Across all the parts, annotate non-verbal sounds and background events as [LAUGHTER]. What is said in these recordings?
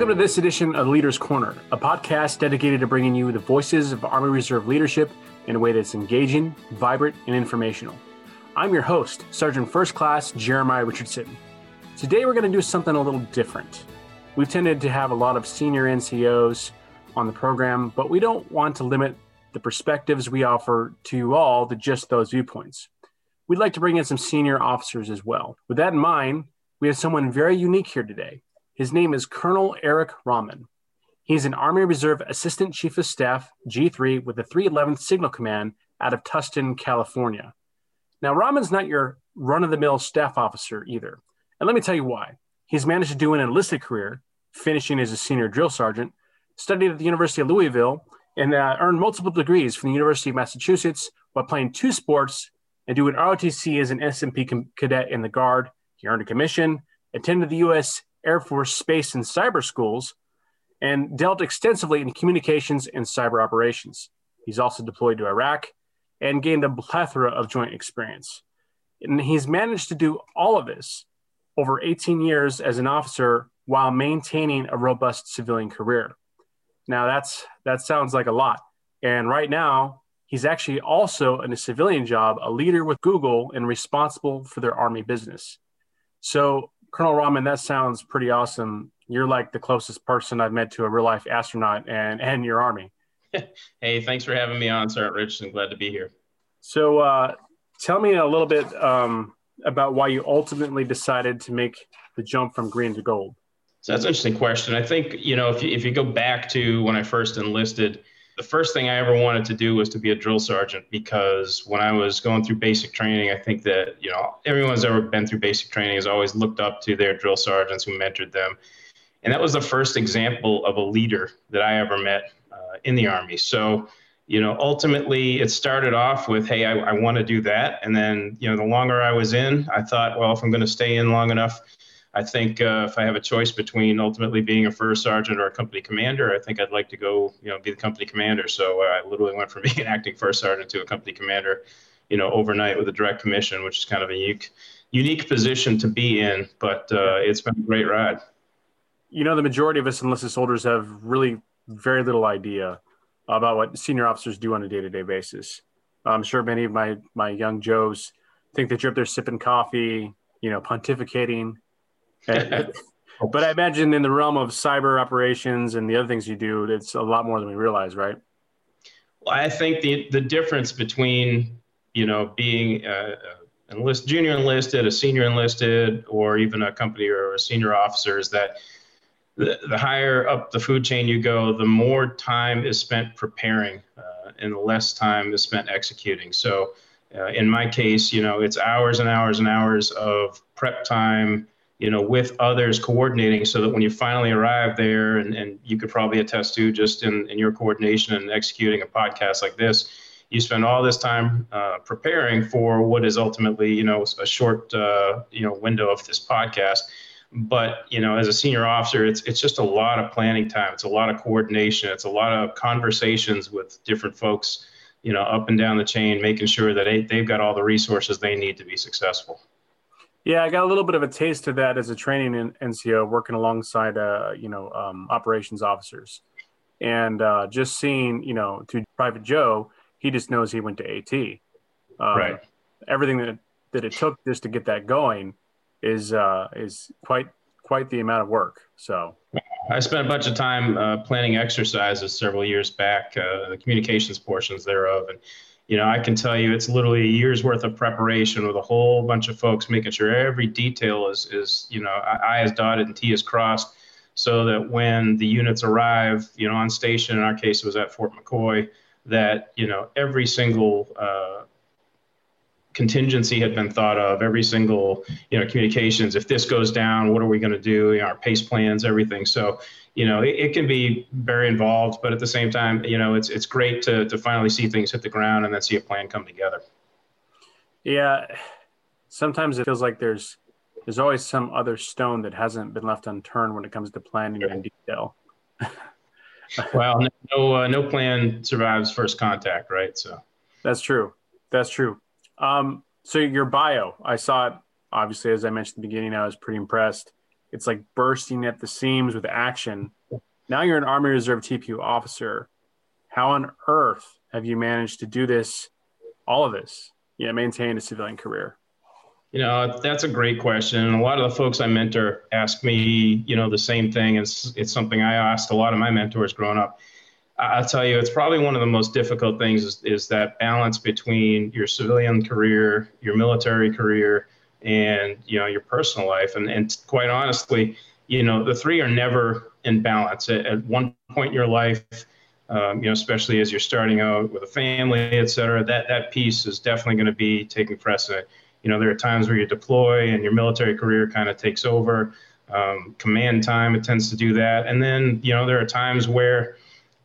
Welcome to this edition of Leaders Corner, a podcast dedicated to bringing you the voices of Army Reserve leadership in a way that's engaging, vibrant, and informational. I'm your host, Sergeant First Class Jeremiah Richardson. Today we're going to do something a little different. We've tended to have a lot of senior NCOs on the program, but we don't want to limit the perspectives we offer to you all to just those viewpoints. We'd like to bring in some senior officers as well. With that in mind, we have someone very unique here today. His name is Colonel Eric Rahman. He's an Army Reserve Assistant Chief of Staff, G3, with the 311th Signal Command out of Tustin, California. Now, Rahman's not your run of the mill staff officer either. And let me tell you why. He's managed to do an enlisted career, finishing as a senior drill sergeant, studied at the University of Louisville, and uh, earned multiple degrees from the University of Massachusetts while playing two sports and doing ROTC as an SMP cadet in the Guard. He earned a commission, attended the U.S. Air Force Space and Cyber Schools, and dealt extensively in communications and cyber operations. He's also deployed to Iraq and gained a plethora of joint experience. And he's managed to do all of this over 18 years as an officer while maintaining a robust civilian career. Now that's that sounds like a lot. And right now, he's actually also in a civilian job, a leader with Google and responsible for their army business. So Colonel Rahman, that sounds pretty awesome. You're like the closest person I've met to a real life astronaut and, and your Army. [LAUGHS] hey, thanks for having me on, Sergeant Richardson. Glad to be here. So, uh, tell me a little bit um, about why you ultimately decided to make the jump from green to gold. So that's an interesting question. I think, you know, if you, if you go back to when I first enlisted, the first thing I ever wanted to do was to be a drill sergeant because when I was going through basic training, I think that, you know, everyone who's ever been through basic training has always looked up to their drill sergeants who mentored them. And that was the first example of a leader that I ever met uh, in the Army. So, you know, ultimately it started off with, hey, I, I want to do that. And then, you know, the longer I was in, I thought, well, if I'm going to stay in long enough, I think uh, if I have a choice between ultimately being a first sergeant or a company commander, I think I'd like to go, you know, be the company commander. So I literally went from [LAUGHS] being an acting first sergeant to a company commander, you know, overnight with a direct commission, which is kind of a unique, unique position to be in. But uh, it's been a great ride. You know, the majority of us enlisted soldiers have really very little idea about what senior officers do on a day-to-day basis. I'm sure many of my my young Joes think that you're up there sipping coffee, you know, pontificating [LAUGHS] but I imagine in the realm of cyber operations and the other things you do, it's a lot more than we realize, right? Well, I think the the difference between you know being uh, enlist junior enlisted, a senior enlisted, or even a company or a senior officer is that the, the higher up the food chain you go, the more time is spent preparing, uh, and the less time is spent executing. So. Uh, in my case, you know, it's hours and hours and hours of prep time, you know, with others coordinating so that when you finally arrive there, and, and you could probably attest to just in, in your coordination and executing a podcast like this, you spend all this time uh, preparing for what is ultimately, you know, a short, uh, you know, window of this podcast. But you know, as a senior officer, it's it's just a lot of planning time. It's a lot of coordination. It's a lot of conversations with different folks, you know, up and down the chain, making sure that they, they've got all the resources they need to be successful. Yeah, I got a little bit of a taste of that as a training in NCO, working alongside, uh, you know, um, operations officers, and uh, just seeing, you know, to Private Joe, he just knows he went to AT. Um, right. Everything that that it took just to get that going is uh, is quite quite the amount of work. So. I spent a bunch of time uh, planning exercises several years back, uh, the communications portions thereof, and you know, I can tell you it's literally a year's worth of preparation with a whole bunch of folks making sure every detail is, is you know, I is dotted and T is crossed so that when the units arrive, you know, on station, in our case, it was at Fort McCoy, that, you know, every single uh, contingency had been thought of, every single, you know, communications. If this goes down, what are we going to do? You know, our pace plans, everything. So, you know, it, it, can be very involved, but at the same time, you know, it's it's great to to finally see things hit the ground and then see a plan come together. Yeah, sometimes it feels like there's there's always some other stone that hasn't been left unturned when it comes to planning in detail. [LAUGHS] well, no uh, no plan survives first contact, right? So that's true. That's true. Um, so your bio, I saw it obviously as I mentioned at the beginning. I was pretty impressed it's like bursting at the seams with action. Now you're an Army Reserve TPU officer. How on earth have you managed to do this, all of this, yeah, maintain a civilian career? You know, that's a great question. And a lot of the folks I mentor ask me, you know, the same thing. It's, it's something I asked a lot of my mentors growing up. I'll tell you, it's probably one of the most difficult things is, is that balance between your civilian career, your military career, and you know your personal life. And, and quite honestly, you know, the three are never in balance. At, at one point in your life, um, you know, especially as you're starting out with a family, et cetera, that, that piece is definitely going to be taking precedent. You know, there are times where you deploy and your military career kind of takes over. Um, command time, it tends to do that. And then, you know, there are times where,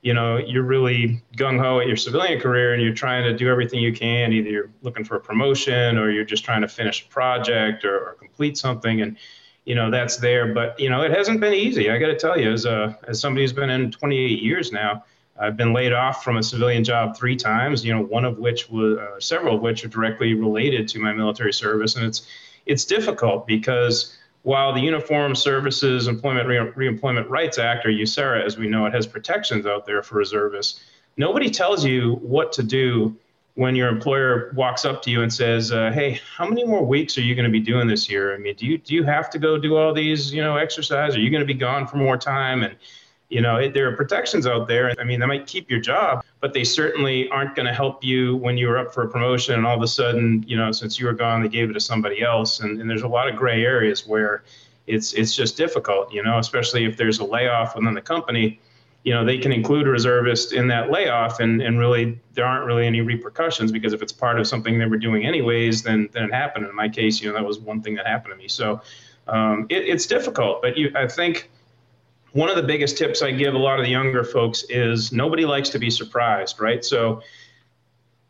you know, you're really gung ho at your civilian career and you're trying to do everything you can. Either you're looking for a promotion or you're just trying to finish a project or, or complete something. And, you know, that's there. But, you know, it hasn't been easy. I got to tell you, as, a, as somebody who's been in 28 years now, I've been laid off from a civilian job three times. You know, one of which was uh, several of which are directly related to my military service, and it's it's difficult because while the Uniform Services Employment Re- Reemployment Rights Act, or USERRA, as we know it, has protections out there for reservists, nobody tells you what to do when your employer walks up to you and says, uh, "Hey, how many more weeks are you going to be doing this year? I mean, do you do you have to go do all these, you know, exercise? Are you going to be gone for more time?" And you know, it, there are protections out there. I mean, they might keep your job, but they certainly aren't going to help you when you're up for a promotion and all of a sudden, you know, since you were gone, they gave it to somebody else. And, and there's a lot of gray areas where it's it's just difficult, you know, especially if there's a layoff within the company. You know, they can include a reservist in that layoff, and, and really there aren't really any repercussions because if it's part of something they were doing anyways, then then it happened. In my case, you know, that was one thing that happened to me. So um, it, it's difficult, but you, I think one of the biggest tips I give a lot of the younger folks is nobody likes to be surprised, right? So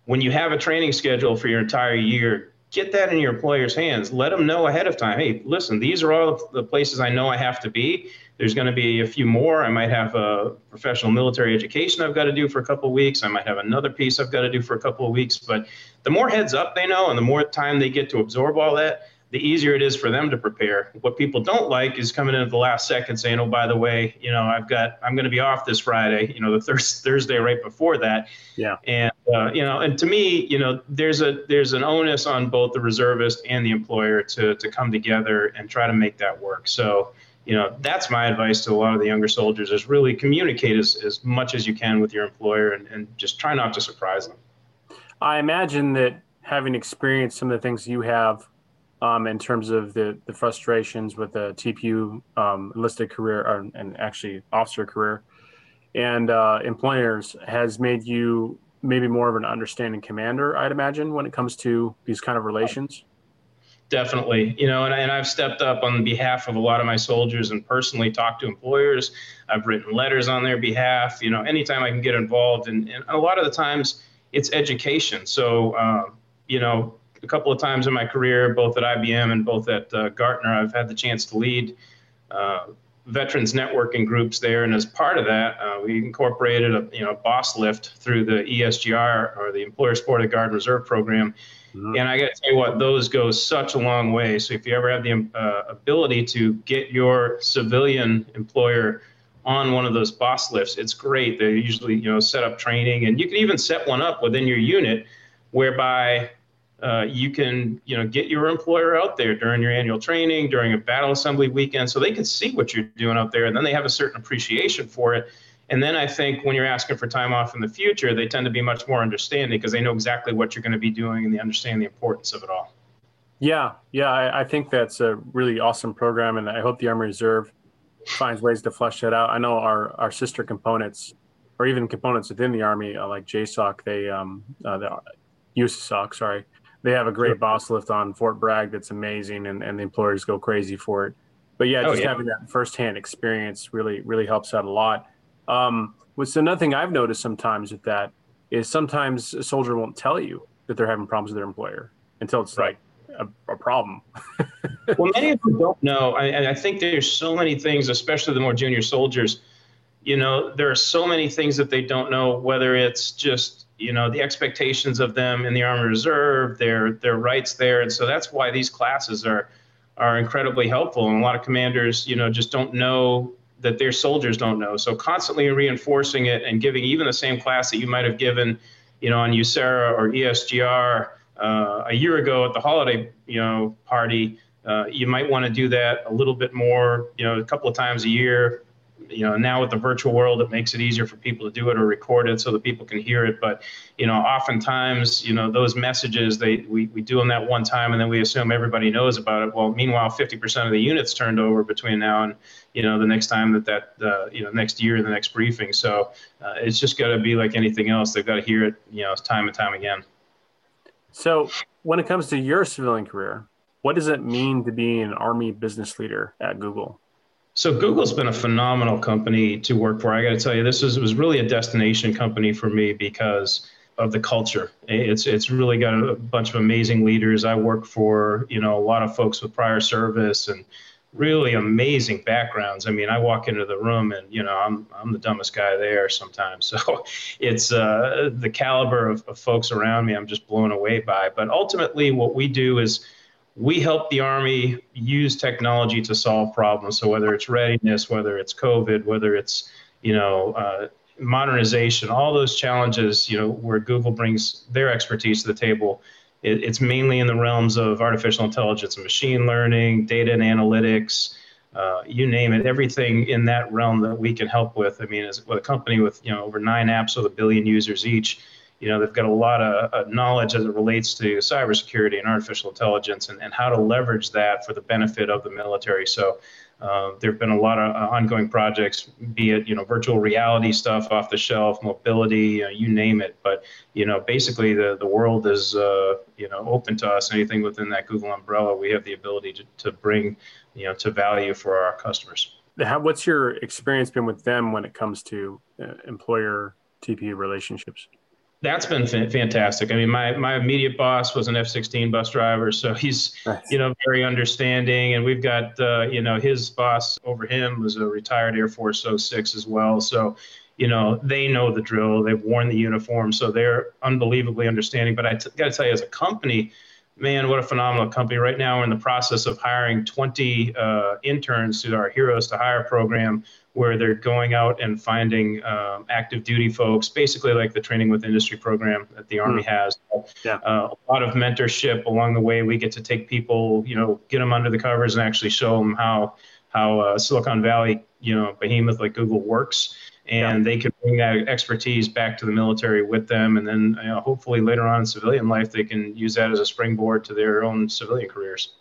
when you have a training schedule for your entire year, get that in your employer's hands. Let them know ahead of time. Hey, listen, these are all the places I know I have to be. There's going to be a few more. I might have a professional military education I've got to do for a couple of weeks. I might have another piece I've got to do for a couple of weeks. But the more heads up they know and the more time they get to absorb all that, the easier it is for them to prepare. What people don't like is coming in at the last second saying, "Oh, by the way, you know, I've got I'm going to be off this Friday." You know, the thir- Thursday right before that. Yeah. And uh, you know, and to me, you know, there's a there's an onus on both the reservist and the employer to to come together and try to make that work. So. You know, that's my advice to a lot of the younger soldiers is really communicate as, as much as you can with your employer and, and just try not to surprise them. I imagine that having experienced some of the things you have um, in terms of the, the frustrations with the TPU um, enlisted career or, and actually officer career and uh, employers has made you maybe more of an understanding commander, I'd imagine, when it comes to these kind of relations. Definitely, you know, and, and I've stepped up on behalf of a lot of my soldiers and personally talked to employers. I've written letters on their behalf. You know, anytime I can get involved, and, and a lot of the times it's education. So, uh, you know, a couple of times in my career, both at IBM and both at uh, Gartner, I've had the chance to lead uh, veterans networking groups there, and as part of that, uh, we incorporated a you know boss lift through the ESGR or the Employer Supported Guard Reserve Program. Mm-hmm. And I got to tell you what, those go such a long way. So if you ever have the uh, ability to get your civilian employer on one of those boss lifts, it's great. They usually you know set up training, and you can even set one up within your unit, whereby uh, you can you know get your employer out there during your annual training during a battle assembly weekend so they can see what you're doing out there and then they have a certain appreciation for it. And then i think when you're asking for time off in the future they tend to be much more understanding because they know exactly what you're going to be doing and they understand the importance of it all. Yeah yeah I, I think that's a really awesome program and i hope the army reserve finds ways to flesh that out. I know our our sister components or even components within the army uh, like jsoc they um uh, the USASOC, sorry they have a great sure. boss lift on Fort Bragg that's amazing, and, and the employers go crazy for it. But yeah, oh, just yeah. having that firsthand experience really really helps out a lot. Um, what's another thing I've noticed sometimes with that is sometimes a soldier won't tell you that they're having problems with their employer until it's right. like a, a problem. [LAUGHS] well, many of them don't know. I, I think there's so many things, especially the more junior soldiers. You know, there are so many things that they don't know. Whether it's just you know the expectations of them in the army reserve their their rights there and so that's why these classes are are incredibly helpful. And a lot of commanders, you know, just don't know that their soldiers don't know. So constantly reinforcing it and giving even the same class that you might have given, you know, on USERRA or ESGR uh, a year ago at the holiday, you know, party. Uh, you might want to do that a little bit more, you know, a couple of times a year, you know now with the virtual world it makes it easier for people to do it or record it so that people can hear it. But you know oftentimes you know those messages they we, we do them that one time and then we assume everybody knows about it. Well meanwhile 50% of the units turned over between now and you know the next time that that uh, you know next year the next briefing. So uh, it's just got to be like anything else. They've got to hear it you know time and time again. So when it comes to your civilian career what does it mean to be an army business leader at google so Google's been a phenomenal company to work for. I got to tell you, this was, was really a destination company for me because of the culture. It's it's really got a bunch of amazing leaders. I work for you know a lot of folks with prior service and really amazing backgrounds. I mean, I walk into the room and you know I'm I'm the dumbest guy there sometimes. [LAUGHS] So it's uh, the caliber of, of folks around me. I'm just blown away by. But ultimately, what we do is we help the Army use technology to solve problems. So whether it's readiness, whether it's COVID, whether it's you know uh, modernization, all those challenges, you know, where Google brings their expertise to the table. It, it's mainly in the realms of artificial intelligence and machine learning, data and analytics. Uh, you name it, everything in that realm that we can help with. I mean, as with a company with you know over nine apps with a billion users each, you know, they've got a lot of uh, knowledge as it relates to cybersecurity and artificial intelligence and, and how to leverage that for the benefit of the military. So uh, there have been a lot of uh, ongoing projects, be it, you know, virtual reality stuff off the shelf, mobility, you name it. But, you know, basically the, the world is, uh, you know, open to us. Anything within that Google umbrella, we have the ability to, to bring, you know, to value for our customers. How, what's your experience been with them when it comes to employer TPU relationships? That's been fantastic. I mean, my my immediate boss was an F-16 bus driver, so he's nice. you know very understanding. And we've got uh, you know his boss over him was a retired Air Force 06 as well. So you know they know the drill. They've worn the uniform, so they're unbelievably understanding. But I t- got to tell you, as a company, man, what a phenomenal company! Right now, we're in the process of hiring 20 uh, interns through our Heroes to Hire program where they're going out and finding um, active duty folks, basically like the training with industry program that the Army mm. has. Yeah. Uh, a lot of mentorship along the way. We get to take people, you know, get them under the covers and actually show them how how uh, Silicon Valley, you know, behemoth like Google works, and yeah. they can bring that expertise back to the military with them, and then you know, hopefully later on in civilian life they can use that as a springboard to their own civilian careers.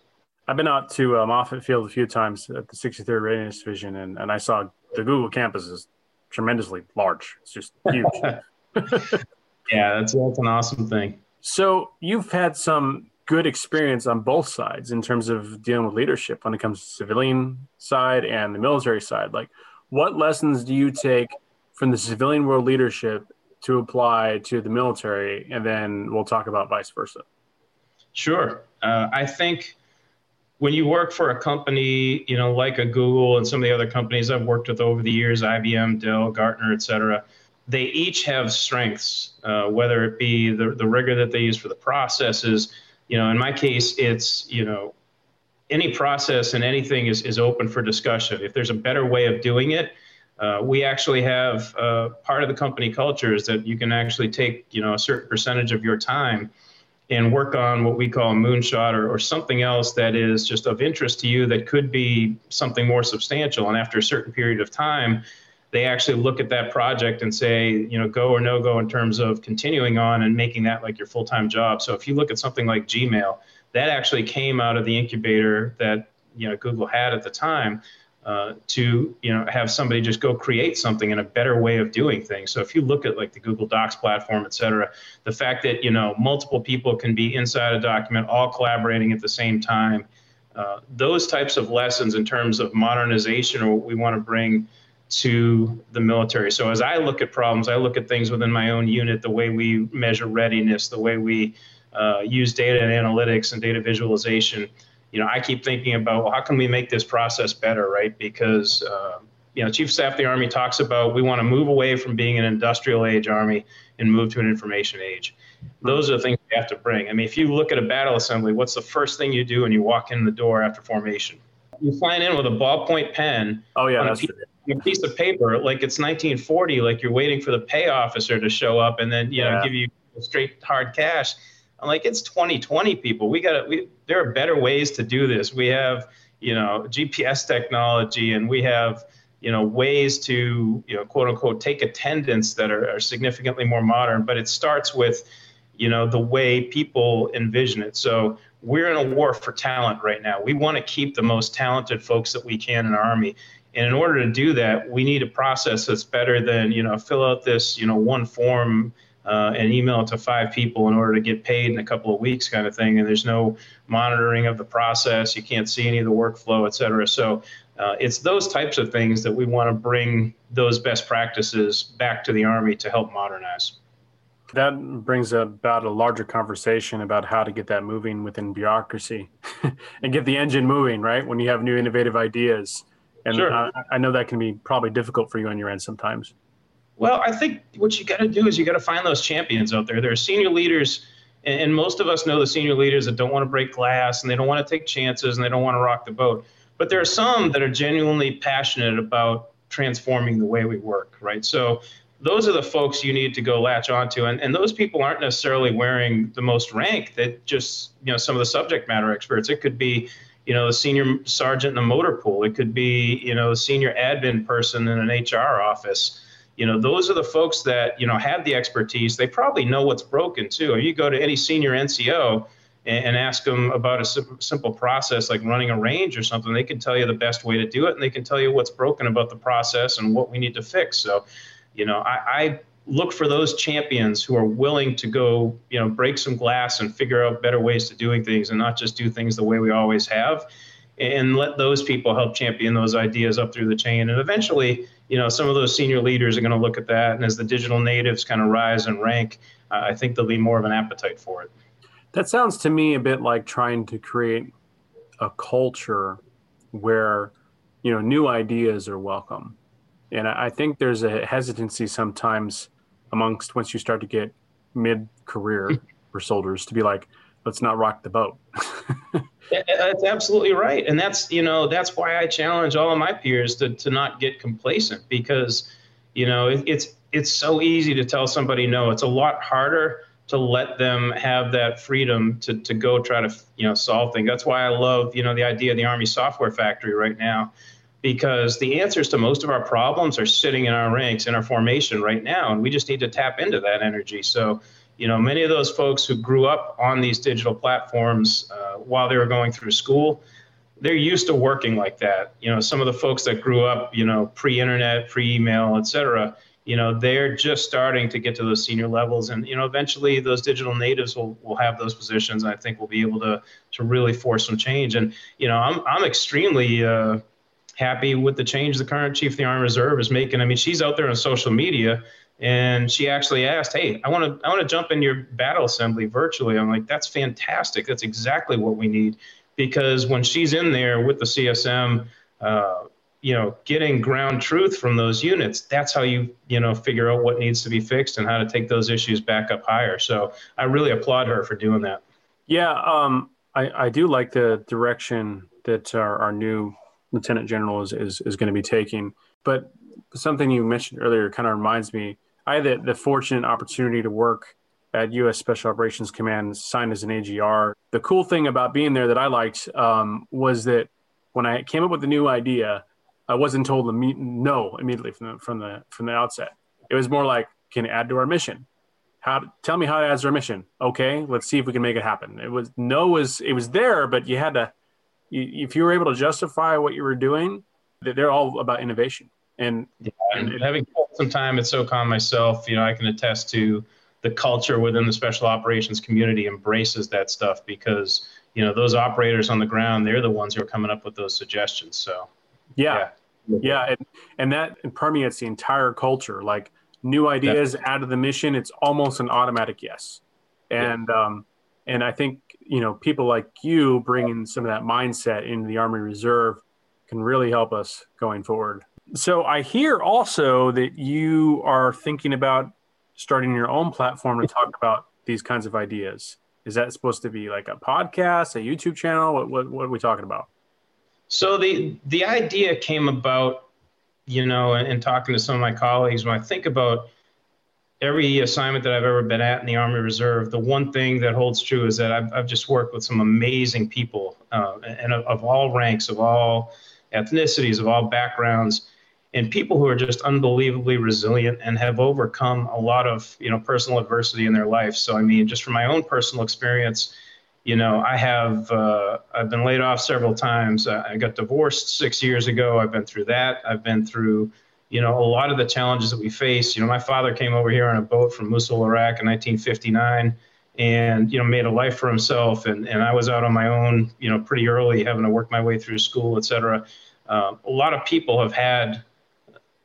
I've been out to uh, Moffett Field a few times at the 63rd Readiness Division, and, and I saw the Google campus is tremendously large. It's just huge. [LAUGHS] [LAUGHS] yeah, that's that's an awesome thing. So you've had some good experience on both sides in terms of dealing with leadership when it comes to civilian side and the military side. Like, what lessons do you take from the civilian world leadership to apply to the military, and then we'll talk about vice versa. Sure, uh, I think when you work for a company, you know, like a Google and some of the other companies I've worked with over the years, IBM, Dell, Gartner, et cetera, they each have strengths, uh, whether it be the, the rigor that they use for the processes. You know, in my case, it's, you know, any process and anything is, is open for discussion. If there's a better way of doing it, uh, we actually have uh, part of the company culture is that you can actually take, you know, a certain percentage of your time and work on what we call a moonshot or, or something else that is just of interest to you that could be something more substantial. And after a certain period of time, they actually look at that project and say, you know, go or no go in terms of continuing on and making that like your full time job. So if you look at something like Gmail, that actually came out of the incubator that you know Google had at the time uh, to you know have somebody just go create something in a better way of doing things. So if you look at like the Google Docs platform, et cetera, the fact that you know multiple people can be inside a document, all collaborating at the same time, uh, those types of lessons in terms of modernization or what we want to bring to the military. So as I look at problems, I look at things within my own unit, the way we measure readiness, the way we uh, use data and analytics and data visualization you know, I keep thinking about, well, how can we make this process better, right? Because, uh, you know, Chief of Staff of the Army talks about we want to move away from being an industrial age Army and move to an information age. Those are the things we have to bring. I mean, if you look at a battle assembly, what's the first thing you do when you walk in the door after formation? You sign in with a ballpoint pen. Oh yeah, that's a piece, a piece of paper like it's 1940, like you're waiting for the pay officer to show up and then you know give you straight hard cash. I'm like, it's 2020, people. We got to. There are better ways to do this. We have you know GPS technology, and we have you know ways to you know quote unquote take attendance that are, are significantly more modern. But it starts with you know the way people envision it. So we're in a war for talent right now. We want to keep the most talented folks that we can in our army. And in order to do that, we need a process that's better than, you know, fill out this, you know, one form uh, and email it to five people in order to get paid in a couple of weeks kind of thing. And there's no monitoring of the process. You can't see any of the workflow, et cetera. So uh, it's those types of things that we want to bring those best practices back to the Army to help modernize. That brings about a larger conversation about how to get that moving within bureaucracy [LAUGHS] and get the engine moving, right? When you have new innovative ideas. And sure. I, I know that can be probably difficult for you on your end sometimes. Well, I think what you got to do is you got to find those champions out there. There are senior leaders, and most of us know the senior leaders that don't want to break glass and they don't want to take chances and they don't want to rock the boat. But there are some that are genuinely passionate about transforming the way we work, right? So those are the folks you need to go latch onto. And, and those people aren't necessarily wearing the most rank that just, you know, some of the subject matter experts. It could be, you know, the senior sergeant in the motor pool. It could be, you know, a senior admin person in an HR office you know those are the folks that you know have the expertise. They probably know what's broken too. If you go to any senior nco and, and ask them about a sim- simple process like running a range or something they can tell you the best way to do it and they can tell you what's broken about the process and what we need to fix. So you know i, I look for those champions who are willing to go you know break some glass and figure out better ways to doing things and not just do things the way we always have and let those people help champion those ideas up through the chain and eventually you know, some of those senior leaders are going to look at that, and as the digital natives kind of rise and rank, uh, I think there'll be more of an appetite for it. That sounds to me a bit like trying to create a culture where, you know, new ideas are welcome, and I think there's a hesitancy sometimes amongst once you start to get mid-career [LAUGHS] for soldiers to be like, let's not rock the boat. [LAUGHS] [LAUGHS] That's absolutely right, and that's you know that's why I challenge all of my peers to to not get complacent because you know it, it's it's so easy to tell somebody no. It's a lot harder to let them have that freedom to to go try to you know solve things. That's why I love you know the idea of the Army Software Factory right now because the answers to most of our problems are sitting in our ranks in our formation right now and we just need to tap into that energy so you know, many of those folks who grew up on these digital platforms uh, while they were going through school, they're used to working like that. You know, some of the folks that grew up, you know, pre-internet, pre-email, et cetera, you know, they're just starting to get to those senior levels. And, you know, eventually those digital natives will, will have those positions. And I think we'll be able to, to really force some change. And, you know, I'm, I'm extremely uh, happy with the change the current chief of the Army Reserve is making. I mean, she's out there on social media and she actually asked, "Hey, I want to I want to jump in your battle assembly virtually." I'm like, "That's fantastic. That's exactly what we need." Because when she's in there with the CSM, uh, you know, getting ground truth from those units, that's how you you know figure out what needs to be fixed and how to take those issues back up higher. So I really applaud her for doing that. Yeah, um, I I do like the direction that our, our new lieutenant general is is, is going to be taking, but something you mentioned earlier kind of reminds me I had the, the fortunate opportunity to work at U.S. Special Operations Command, signed as an AGR. The cool thing about being there that I liked um, was that when I came up with a new idea, I wasn't told no immediately from the from the from the outset. It was more like, "Can it add to our mission? How? Tell me how it adds to our mission. Okay, let's see if we can make it happen." It was no was it was there, but you had to. If you were able to justify what you were doing, they're all about innovation. And, yeah, and having some time at SOCOM myself, you know, I can attest to the culture within the special operations community embraces that stuff because you know those operators on the ground they're the ones who are coming up with those suggestions. So yeah. yeah, yeah. And, and that permeates the entire culture. Like new ideas Definitely. out of the mission it's almost an automatic yes. And yeah. um and i think you know people like you bringing some of that mindset into the army reserve can really help us going forward so I hear also that you are thinking about starting your own platform to talk about these kinds of ideas. Is that supposed to be like a podcast, a YouTube channel? What, what, what are we talking about? So the the idea came about, you know, in, in talking to some of my colleagues. When I think about every assignment that I've ever been at in the Army Reserve, the one thing that holds true is that I've, I've just worked with some amazing people, uh, and of, of, all ranks, of all ethnicities, of all backgrounds, and people who are just unbelievably resilient and have overcome a lot of you know personal adversity in their life. So I mean, just from my own personal experience, you know, I have uh, I've been laid off several times. I got divorced six years ago. I've been through that. I've been through you know, a lot of the challenges that we face. You know, my father came over here on a boat from Mosul, Iraq in 1959 and, you know, made a life for himself. And, and I was out on my own, you know, pretty early, having to work my way through school, et cetera. Uh, a lot of people have had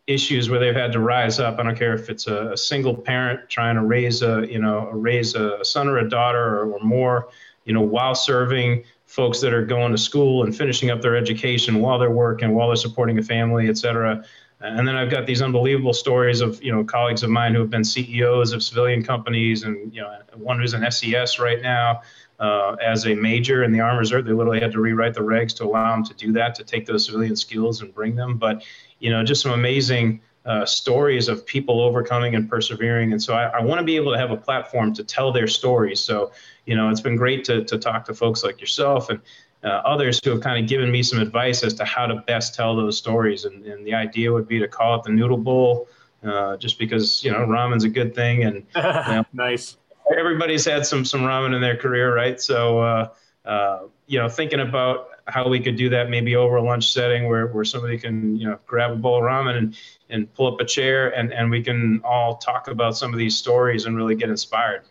issues where they've had to rise up. I don't care if it's a, a single parent trying to raise a, you know, raise a son or a daughter or, or more, you know, while serving folks that are going to school and finishing up their education while they're working, while they're supporting a family, et cetera. And then I've got these unbelievable stories of you know colleagues of mine who have been CEOs of civilian companies, and you know one who's an SES right now uh, as a major in the Army Reserve. They literally had to rewrite the regs to allow them to do that, to take those civilian skills and bring them. But you know, just some amazing uh, stories of people overcoming and persevering. And so I, I want to be able to have a platform to tell their stories. So you know, it's been great to to talk to folks like yourself and uh, others who have kind of given me some advice as to how to best tell those stories. And, and the idea would be to call it the Noodle Bowl, uh, just because you know ramen's a good thing, and [LAUGHS] you know, nice. Everybody's had some some ramen in their career, right? So uh, uh, you know, thinking about how we could do that maybe over a lunch setting where, where somebody can you know grab a bowl of ramen and and pull up a chair and and we can all talk about some of these stories and really get inspired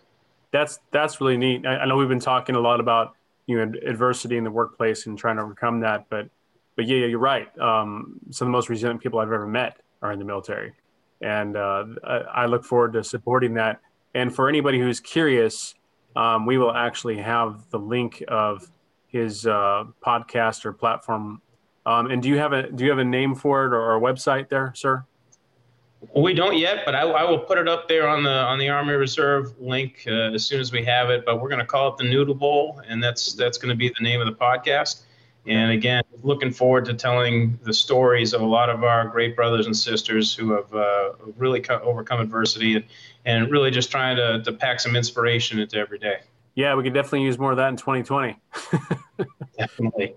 that's that's really neat I, I know we've been talking a lot about you know adversity in the workplace and trying to overcome that. But but yeah, you're right. Um, some of the most resilient people I've ever met are in the military, and uh, I look forward to supporting that. And for anybody who's curious, um, we will actually have the link of his uh, podcast or platform. Um, and do you have a do you have a name for it or, a website there, sir? We don't yet, but I, I, will put it up there on the on the Army Reserve link uh, as soon as we have it. But we're going to call it the Noodle Bowl, and that's that's going to be the name of the podcast. And again, looking forward to telling the stories of a lot of our great brothers and sisters who have uh, really co- overcome adversity and, and really just trying to, to pack some inspiration into every day. Yeah, we could definitely use more of that in 2020. [LAUGHS] definitely.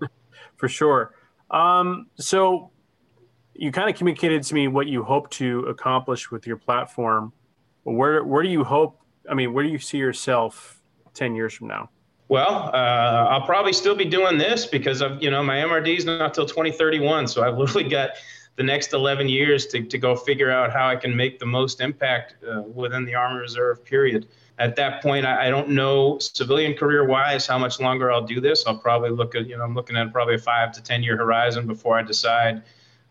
For sure. Um, so you kind of communicated to me what you hope to accomplish with your platform. Where where do you hope? I mean, where do you see yourself ten years from now? Well, uh, I'll probably still be doing this because of you know my MRD is not till 2031, so I've [LAUGHS] literally got the next 11 years to, to go figure out how I can make the most impact uh, within the Army Reserve period. At that point, I, I don't know civilian career wise how much longer I'll do this. I'll probably look at you know I'm looking at probably a five to 10 year horizon before I decide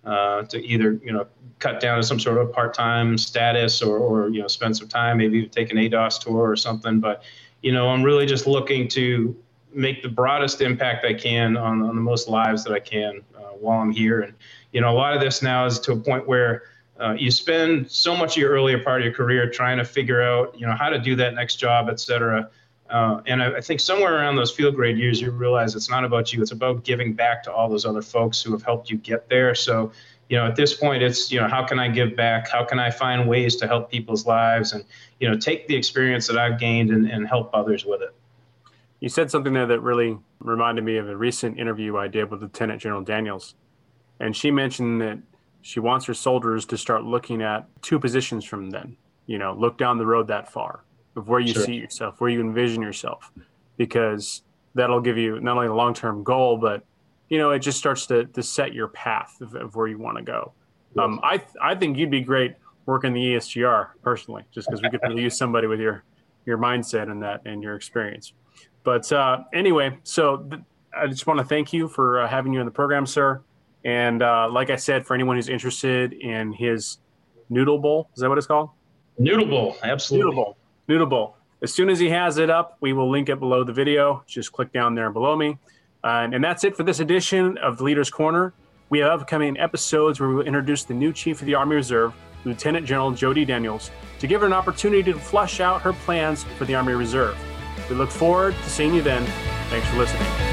uh, to either you know cut down to some sort of part-time status or, or you know spend some time maybe take an ADOS tour or something. But you know I'm really just looking to make the broadest impact I can on, on the most lives that I can uh, while I'm here. And you know a lot of this now is to a point where uh, you spend so much of your earlier part of your career trying to figure out you know how to do that next job, et cetera. Uh, and I, I, think somewhere around those field grade years, you realize it's not about you; it's about giving back to all those other folks who have helped you get there. So, you know, at this point, it's you know, how can I give back? How can I find ways to help people's lives, and you know, take the experience that I've gained and, and help others with it. You said something there that really reminded me of a recent interview I did with Lieutenant General Daniels, and she mentioned that she wants her soldiers to start looking at two positions from then. You know, look down the road that far of where you sure. see yourself, where you envision yourself, because that'll give you not only a long term goal, but you know, it just starts to, to set your path of, of where you want to go. Yes. Um, I I think you'd be great working the ESGR personally, just because we could really use somebody with your your mindset and that and your experience. But uh, anyway, so th- I just want to thank you for uh, having you in the program, sir. And uh, like I said, for anyone who's interested in his Noodle Bowl, is that what it's called? Noodle Bowl, absolutely. Noodle Bowl. Noodle Bowl. As soon as he has it up, we will link it below the video. Just click down there below me. Uh, and that's it for this edition of the Leader's Corner. We have upcoming episodes where we will introduce the new Chief of the Army Reserve, Lieutenant General Jody Daniels, to give her an opportunity to flush out her plans for the Army Reserve. We look forward to seeing you then. Thanks for listening.